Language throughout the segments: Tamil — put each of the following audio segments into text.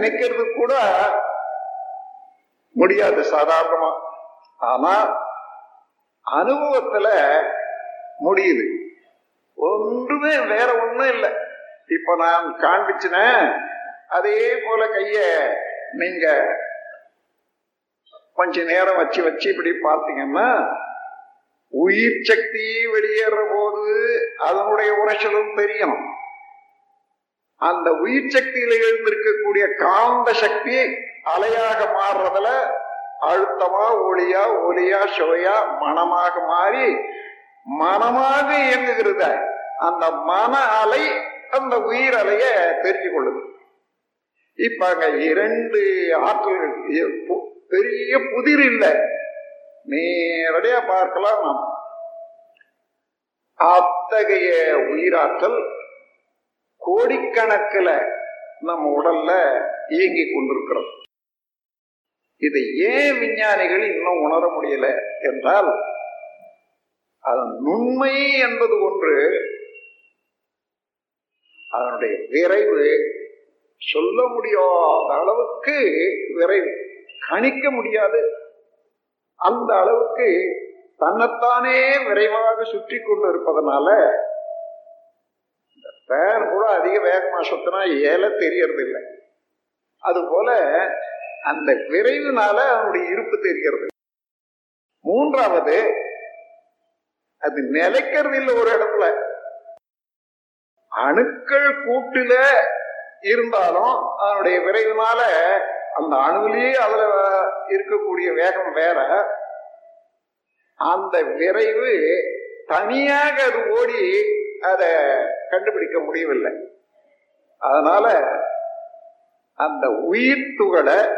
நினைக்கிறது கூட முடியாது சாதாரணமா. ஆனா அனுபவத்துல முடியுது. ஒன்றுமே வேற ஒண்ணும் இல்லை. இப்ப நான் காண்பிச்சினேன் அதே போல கைய நீங்க கொஞ்ச நேரம் வச்சு வச்சு இப்படி பார்த்தீங்கன்னா உயிர் சக்தி வெளியேற போது அதனுடைய உரைச்சலும் தெரியும். அந்த உயிர் சக்தியில எழுந்திருக்கக்கூடிய காந்த சக்தி அலையாக மாறுறதுல அழுத்தமா ஒளியா ஒலியா சுவையா மனமாக மாறி மனமாக இயங்குகிறத அந்த மன அலை அந்த உயிர் அலைய தெரிஞ்சு கொள்ளுது. இப்ப அங்க இரண்டு ஆற்றல்கள் பு- பெரிய புதிர் இல்லை. நேரடியா பார்க்கலாம் நாம். அத்தகைய உயிராற்றல் கோடிக்கணக்கில் நம்ம உடல்ல இயங்கி கொண்டிருக்கிறோம். இதை ஏன் விஞ்ஞானிகள் இன்னும் உணர முடியல என்றால் அதன் நுண்மை என்பது ஒன்று அதனுடைய விரைவு சொல்ல முடியாத அளவுக்கு விரைவு கணிக்க முடியாது. அந்த அளவுக்கு தன்னைத்தானே விரைவாக சுற்றி கொண்டு இருப்பதனால ஃபேன் கூட அதிக வேகமா சுத்தினா ஏல தெரியறது இல்லை அதுபோல அந்த விரைவுனால அவனுடைய இருப்பு தெரிகிறது மூன்றாவது அது நிலைக்கிறது இல்லை ஒரு இடத்துல. அணுக்கள் கூட்டில இருந்தாலும் அதனுடைய விரைவுனால அந்த அணுவிலேயே அதுல இருக்கக்கூடிய வேகம் வேற. அந்த விரைவு தனியாக அது ஓடி அதை கண்டுபிடிக்க முடியவில்லை. அதனால அந்த உயிர் துகளை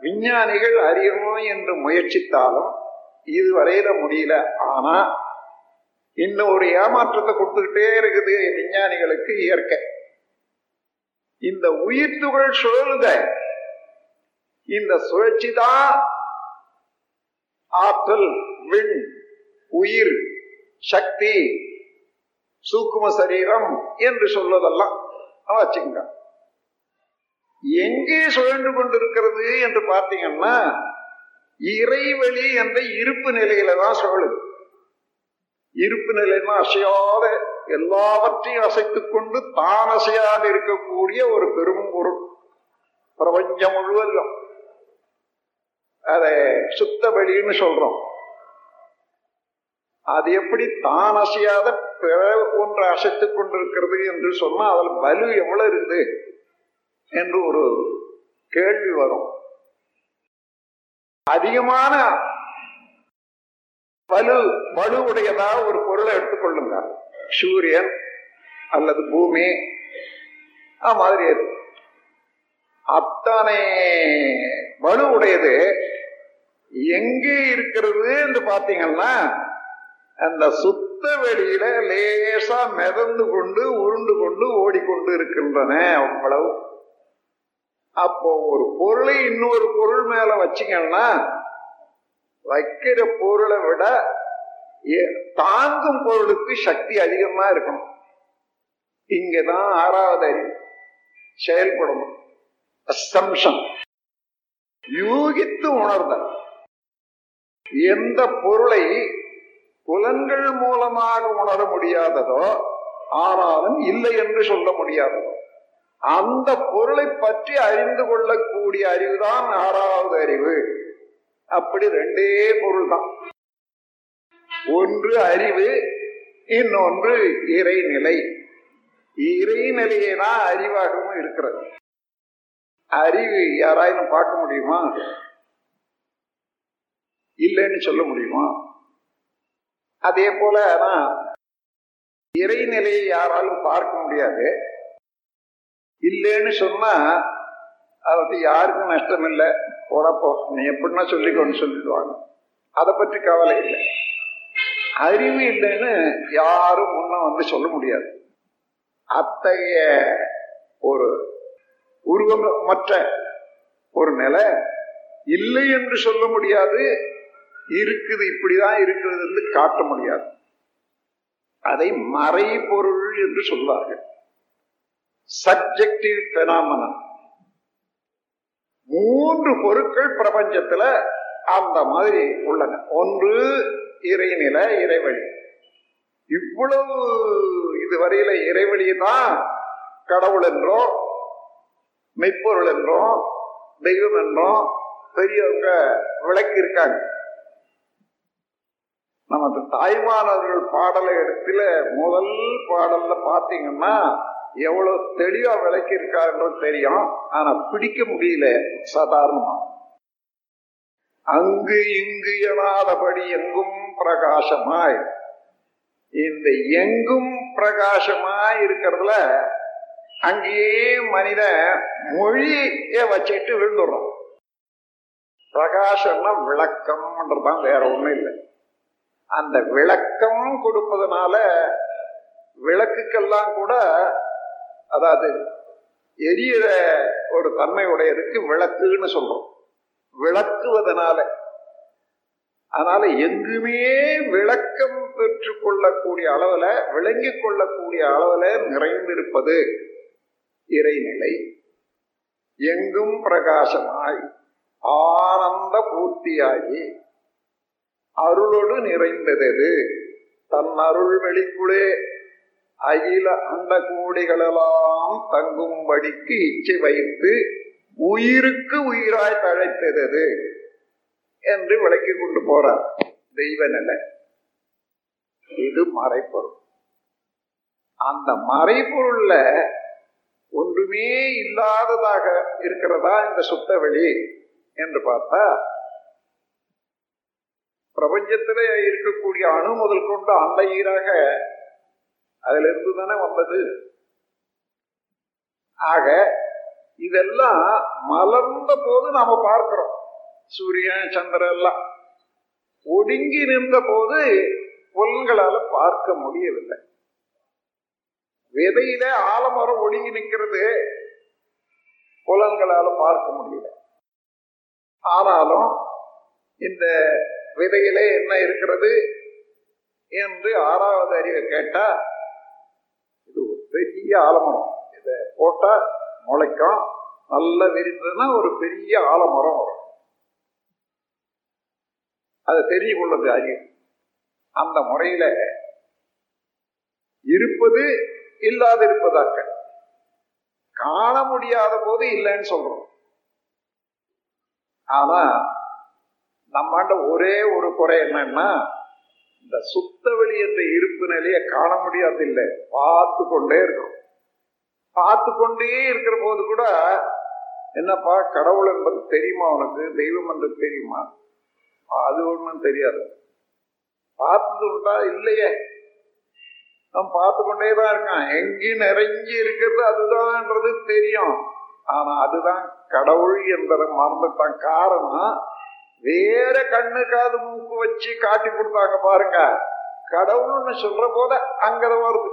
விஞ்ஞானிகள் அறியணும் என்று முயற்சித்தாலும் இதுவரையில முடியல. ஆனா இன்னும் ஒரு ஏமாற்றத்தை கொடுத்துக்கிட்டே இருக்குது விஞ்ஞானிகளுக்கு இயற்கை. இந்த உயிர் துகள் சுழலுத இந்த சுழற்சி தான் ஆற்றல் விண் உயிர் சக்தி சூக்கும சரீரம் என்று சொல்வதெல்லாம் வச்சுங்க எங்கே சுழன்று கொண்டிருக்கிறது என்று பார்த்தீங்கன்னா இறைவழி என்ற இருப்பு நிலையில தான் சுழலுது. இருப்பு நிலைன்னா அசையாத எல்லாவற்றையும் அசைத்துக் கொண்டு தான் அசையாது இருக்கக்கூடிய ஒரு பெரும் பொருள். பிரபஞ்சம் முழுவதும் அத சுத்த வெளின்னு சொல்றோம். அது எப்படி தான் அசையாத பிற ஒன்று அசைத்துக் கொண்டிருக்கிறது என்று சொன்னா அதில் வலு எவ்வளவு இருக்குது என்று ஒரு கேள்வி வரும். அதிகமான வலு வலுவுடையதா உடையதா ஒரு பொருளை எடுத்துக்கொள்ளுங்க சூரியன் அல்லது பூமி மாதிரி அது அத்தனை வலு உடையது எங்கே இருக்கிறது என்று பார்த்தீங்கன்னா அந்த சுத்த வெளியில லேசா மிதந்து கொண்டு உருண்டு கொண்டு ஓடிக்கொண்டு இருக்கின்றன அவ்வளவு. அப்போ ஒரு பொருளை இன்னொரு பொருள் மேல வச்சீங்கன்னா வைக்கிற பொருளை விட எ- தாங்கும் பொருளுக்கு சக்தி அதிகமா இருக்கணும். இங்கதான் ஆறாவது அறிவு. செயல்படணும். அசம்சம் யூகித்து உணர்தல். எந்த பொருளை புலன்கள் மூலமாக உணர முடியாததோ ஆனாலும் இல்லை என்று சொல்ல முடியாததோ. அந்த பொருளை பற்றி அறிந்து கொள்ளக்கூடிய அறிவுதான் ஆறாவது அறிவு. அப்படி ரெண்டே பொருள் தான் ஒன்று அறிவு இன்னொன்று இறைநிலை. இறைநிலையே தான் அறிவாகவும் இருக்கிறது. அறிவு யாராயினும் பார்க்க முடியுமா? இல்லைன்னு சொல்ல முடியுமா? அதே போல ஆனா இறைநிலையை யாராலும் பார்க்க முடியாது. இல்லைன்னு சொன்னா அதை யாருக்கும் நஷ்டம் இல்லை உடப்போ நீ எப்படின்னா சொல்லிக்கோன்னு சொல்லிடுவாங்க. அதை பற்றி கவலை இல்லை. அறிவு இல்லைன்னு யாரும் முன்ன வந்து சொல்ல முடியாது. அத்தகைய ஒரு உருவமற்ற ஒரு நிலை இல்லை என்று சொல்ல முடியாது. இருக்குது இப்படிதான் இருக்கிறது என்று காட்ட முடியாது. அதை மறைபொருள் என்று சொல்வார்கள். சப்ஜெக்டிவ் பெனாமனா மூன்று பொருட்கள் பிரபஞ்சத்துல அந்த மாதிரி உள்ளன. ஒன்று இறைநிலை இறைவழி. இவ்வளவு இதுவரையில இறைவழி தான் கடவுள் என்றோ மெய்ப்பொருள் என்றும் தெய்வம் என்றும் பெரியவங்க விளக்கி இருக்காங்க நமது தாய்மானவர்கள் பாடலை இடத்துல முதல் பாடல்ல பாத்தீங்கன்னா எவ்வளவு தெளிவா விளக்கி இருக்காருன்றது தெரியும். ஆனா பிடிக்க முடியல சாதாரணமா. அங்கு இங்கு எனாதபடி எங்கும் பிரகாசமாய். இந்த எங்கும் பிரகாசமாய் இருக்கிறதுல அங்கேயே மனித மொழிய வச்சுட்டு விழுந்துடுறோம் பிரகாசம்னா விளக்கம்ன்றதுதான் வேற ஒண்ணும் இல்லை. அந்த விளக்கம் கொடுப்பதனால விளக்குக்கெல்லாம் கூட அதாவது எரியற ஒரு தன்மை உடையதுக்கு விளக்குன்னு சொல்றோம். விளக்குவதனால. அதனால எங்குமே விளக்கம் பெற்று கொள்ளக்கூடிய அளவுல விளங்கிக் கொள்ளக்கூடிய அளவுல நிறைந்திருப்பது இறைநிலை. எங்கும் பிரகாசமாய் ஆனந்த பூர்த்தியாகி அருளோடு நிறைந்தது தன் அருள் வெளிக்குள்ளே அகில அண்ட கோடிகளெல்லாம் தங்கும்படிக்கு இச்சை வைத்து உயிருக்கு உயிராய் தழைத்தது என்று விளக்கி கொண்டு போறார் தெய்வ நிலை இது மறைப்பொருள். அந்த மறைப்பொருள்ல ஒன்றுமே இல்லாததாக இருக்கிறதா இந்த சுத்த வெளி என்று பார்த்தா பிரபஞ்சத்திலே இருக்கக்கூடிய அணு முதல் கொண்டு அண்டையீராக ஈராக அதுல தானே வந்தது. ஆக இதெல்லாம் மலர்ந்த போது நாம பார்க்கிறோம். சூரியன் சந்திரன் எல்லாம். ஒடுங்கி நின்ற போது புலன்களால பார்க்க முடியவில்லை. விதையில ஆலமரம் ஒடுங்கி நிற்கிறது. புலன்களால பார்க்க முடியல. ஆனாலும் இந்த விதையிலே என்ன இருக்கிறது என்று ஆறாவது அறிவை கேட்டா இது ஒரு பெரிய ஆலமரம். இதை போட்டா முளைக்கும். நல்லா விரிந்ததுன்னா ஒரு பெரிய ஆலமரம் வரும். அதை தெரிய கொள்ளது அறிவு. அந்த முறையில இருப்பது இல்லாது இருப்பதாக்க காண முடியாத போது இல்லைன்னு சொல்றோம். ஆனா நம்மாண்ட ஒரே ஒரு குறை என்னன்னா இந்த சுத்த வெளி என்ற இருப்பு நிலையை காண முடியாது இல்லை பார்த்து கொண்டே இருக்கும் பார்த்து கொண்டே இருக்கிற போது கூட என்னப்பா கடவுள் என்பது தெரியுமா உனக்கு? தெய்வம் என்று தெரியுமா? அது ஒன்றும் தெரியாது. பார்த்தது உண்டா இல்லையே. நம்ம பார்த்து கொண்டே தான் இருக்கான். எங்கேயும் நிறைஞ்சி இருக்கிறது அதுதான்ன்றது தெரியும். ஆனா அதுதான் கடவுள் என்பதை மறந்துட்டான். காரணம் வேற கண்ணு காது மூக்கு வச்சு காட்டி கொடுத்தாங்க பாருங்க. கடவுள்னு சொல்ற போத அங்கத வருது.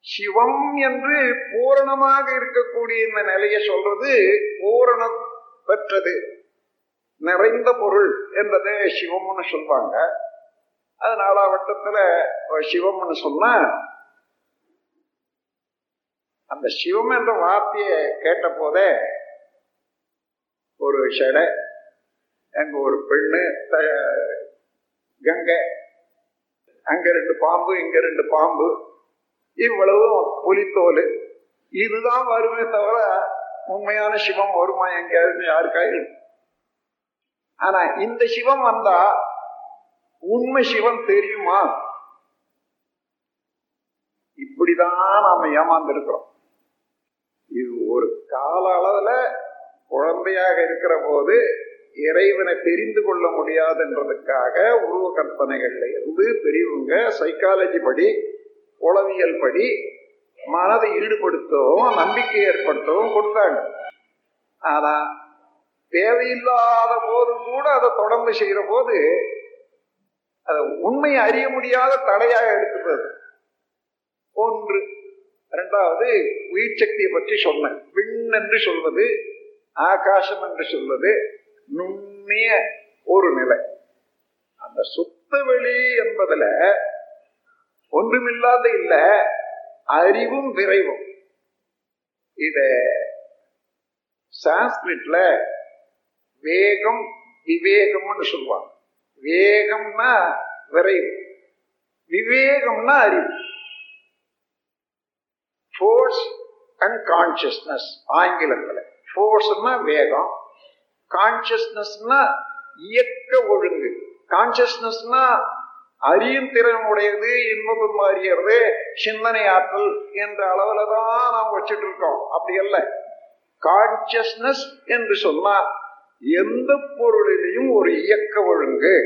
சிவம் என்று பூரணமாக இருக்கக்கூடிய இந்த நிலையை சொல்றது பூரணம் பெற்றது. நிறைந்த பொருள் என்பதை சிவம்னு சொல்வாங்க. அது நாலாவட்டத்துல சிவம்னு சொன்னா அந்த சிவம் என்ற வார்த்தையை கேட்ட போதே ஒரு செடை அங்க ஒரு பெண்ணு கங்கை. அங்க ரெண்டு பாம்பு இங்க ரெண்டு பாம்பு. இவ்வளவும் புலித்தோல். இதுதான் வருமே தவிர உண்மையான சிவம் வருமா எங்கேயாவது யாருக்காயும் ஆனா இந்த சிவம் வந்தா உண்மை சிவம் தெரியுமா? இப்படிதான் நாம ஏமாந்திருக்கிறோம். இது ஒரு கால அளவுல குழந்தையாக இருக்கிற போது இறைவனை தெரிந்து கொள்ள முடியாதுன்றதுக்காக உருவ கற்பனைகள்ல இருந்து பெரியவங்க சைக்காலஜி படி உளவியல் படி மனதை ஈடுபடுத்தவும் நம்பிக்கை ஏற்படுத்தவும் கொடுத்தாங்க. ஆனா தேவையில்லாத போது கூட அதை தொடர்ந்து செய்யற போது அதை உண்மையை அறிய முடியாத தடையாக எடுத்துக்கிறது ஒன்று. ரெண்டாவது உயிர் சக்தியை பற்றி சொன்னேன். விண் என்று சொல்வது ஆகாசம் என்று சொல்வது நுண்ணிய ஒரு நிலை. அந்த சுத்த வெளி என்பதுல ஒன்றுமில்லாத இல்ல அறிவும் விரைவும். இத சான்ஸ்கிரிட்ல வேகம் விவேகம்னு சொல்லுவாங்க. வேகம்னா விரைவு. விவேகம்னா அறிவு. ஃபோர்ஸ் அண்ட் கான்சியஸ்னஸ் ஆங்கிலத்தில். ஃபோர்ஸ்னா வேகம் கான்சியஸ்னஸ்னா இயக்க ஒழுங்கு. கான்சியஸ்னஸ்னா அறியும் திறன் உடையது இன்பம் அறியறது சிந்தனை ஆற்றல் என்ற அளவுல தான் நாம் வச்சுட்டு இருக்கோம். அப்படி அல்ல. கான்சியஸ்னஸ் என்று சொன்னா எந்த பொருளிலையும் ஒரு இயக்க ஒழுங்கு.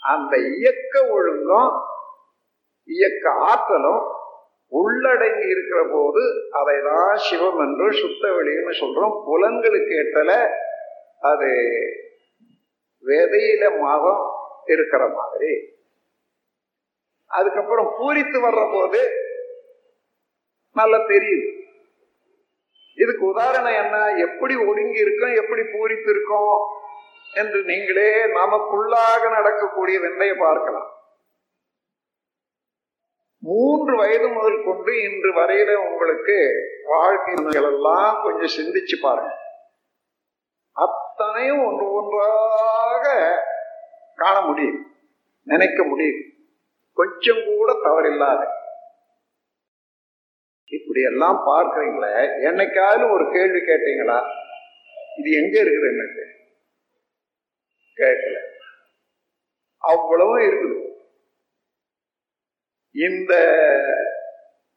அந்த இயக்க ஒழுங்கும் இயக்க ஆற்றலும் உள்ளடங்கி இருக்கிற போது அதை தான் சிவம் என்று சுத்த வெளின்னு சொல்றோம். புலன்களுக்கு ஏற்றல அது விதையில மாதம் இருக்கிற மாதிரி. அதுக்கப்புறம் பூரித்து வர்ற போது நல்லா தெரியுது. இதுக்கு உதாரணம் என்ன? எப்படி ஒடுங்கி இருக்கும்? எப்படி பூரித்து இருக்கும்? என்று நீங்களே நமக்குள்ளாக நடக்கக்கூடிய வெந்தைய பார்க்கலாம். மூன்று வயது முதல் கொண்டு இன்று வரையில உங்களுக்கு வாழ்க்கை எல்லாம் கொஞ்சம் சிந்திச்சு பாருங்க. அத்தனையும் ஒன்று ஒன்றாக காண முடியும் நினைக்க முடியும். கொஞ்சம் கூட தவறில்லாத. இப்படி எல்லாம் பார்க்கறீங்களே என்னைக்காவது ஒரு கேள்வி கேட்டீங்களா? இது எங்க இருக்குது எனக்கு? கேட்கல. அவ்வளவும் இருக்குது. இந்த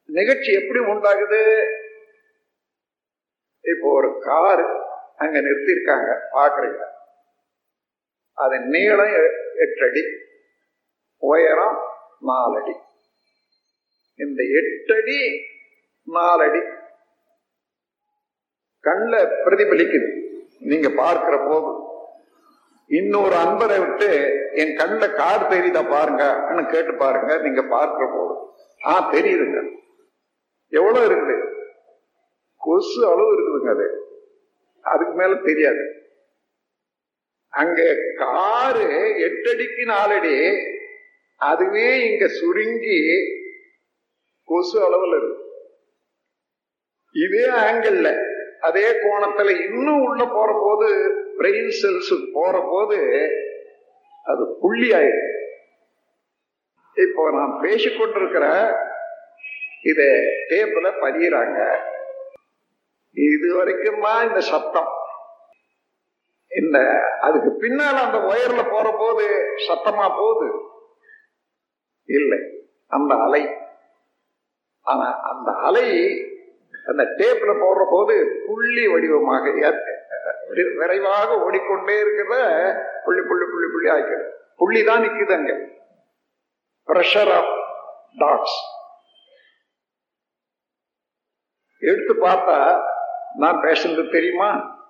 நிகழ்ச்சி எப்படி உண்டாகுது? இப்போ ஒரு காரு அங்க நிறுத்திருக்காங்க பாக்குறீங்க. அது நீளம் எட்டு அடி உயரம் நாலடி இந்த எட்டடி நாலடி கண்ணில் பிரதிபலிக்குது. நீங்க பார்க்கிற போது. இன்னொரு அன்பரை விட்டு என் கண்ணில் கார் தெரியுதா பாருங்கன்னு கேட்டு பாருங்க. நீங்க பார்க்கிற போது. ஆ தெரியுதுங்க. எவ்வளவு இருக்குது? கொசு அளவு இருக்குதுங்க அது. அதுக்கு மேல தெரியாது. அங்க காரு எட்டடிக்கு நாலடி அதுவே இங்க சுருங்கி கொசு அளவில் இருக்கு. இதே ஆங்கிள் அதே கோணத்துல இன்னும் உள்ள போற போது பிரெயின் செல்ஸ் போற போது அது புள்ளி ஆயிடும் இப்போ நான் பேசிக்கொண்டிருக்கிற இத டேப்ல பதிகிறாங்க இது வரைக்குமா இந்த சத்தம். இந்த அதுக்கு பின்னால் அந்த ஒயர்ல போற போது சத்தமா போகுது? இல்லை அந்த அலை. ஆனா அந்த அலை அந்த டேப்ல போடுற போது புள்ளி வடிவமாக விரைவாக ஓடிக்கொண்டே இருக்கிறத புள்ளி புள்ளி புள்ளி புள்ளி ஆக்கிறது புள்ளி தான் நிக்குது அங்க. பிரஷர் ஆஃப் டாட்ஸ் எடுத்து பார்த்தா நான் பேசுறது தெரியுமா?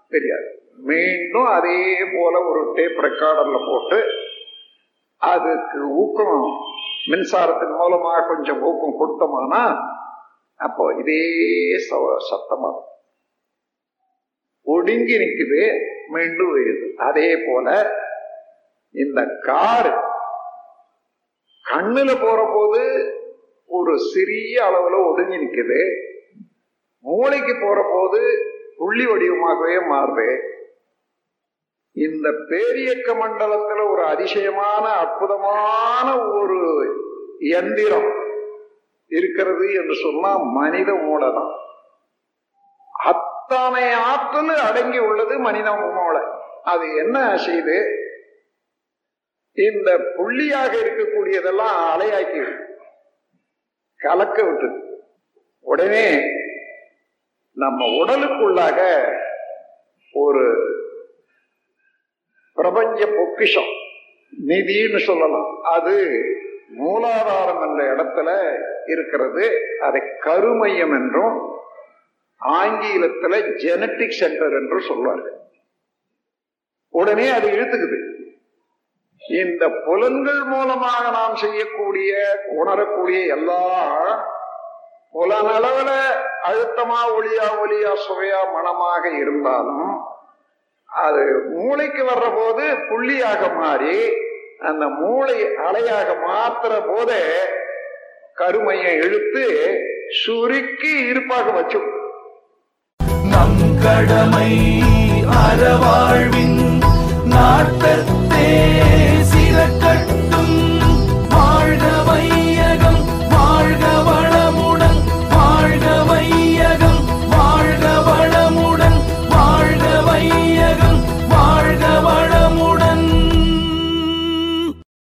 தெரியாது. மீண்டும் அதே போல ஒரு டேப் ரெக்கார்டர்ல போட்டு அதுக்கு ஊக்கம் மின்சாரத்தின் மூலமாக கொஞ்சம் ஊக்கம் கொடுத்தோமானா அப்போ இதே சத்தமாக ஒடுங்கி நிற்குது மீண்டும் வருது அதே போல இந்த கார் கண்ணுல போற போது ஒரு சிறிய அளவுல ஒடுங்கி நிற்குது. மூளைக்கு போற போது புள்ளி வடிவமாகவே மாறுது. இந்த பேரியக்க மண்டலத்துல ஒரு அதிசயமான அற்புதமான ஒரு எந்திரம் இருக்கிறது என்று சொன்னா மனித மூளைதான். அத்தனை ஆற்றல் அடங்கி உள்ளது மனித மூளை அது என்ன செய்து இந்த புள்ளியாக இருக்கக்கூடியதெல்லாம் அலையாக்கி கலக்க விட்டு. உடனே நம்ம உடலுக்குள்ளாக ஒரு பிரபஞ்ச பொக்கிஷம் நிதின்னு சொல்லலாம். அது மூலாதாரம் என்ற இடத்துல இருக்கிறது. அதை கருமையம் என்றும் ஆங்கிலத்துல ஜெனட்டிக் சென்டர் என்று சொல்வார்கள். உடனே அது இழுத்துக்குது. இந்த புலன்கள் மூலமாக நாம் செய்யக்கூடிய உணரக்கூடிய எல்லா புலனளவுல அழுத்தமா ஒளியா ஒளியா சுவையா மனமாக இருந்தாலும் அது மூளைக்கு வர்ற போது புள்ளியாக மாறி அந்த மூளை அலையாக மாத்துற போதே கருமையை இழுத்து சுருக்கி இருப்பாக வச்சு கடமை அறவாழ்வின் நாட்டத்தே சில கட்ட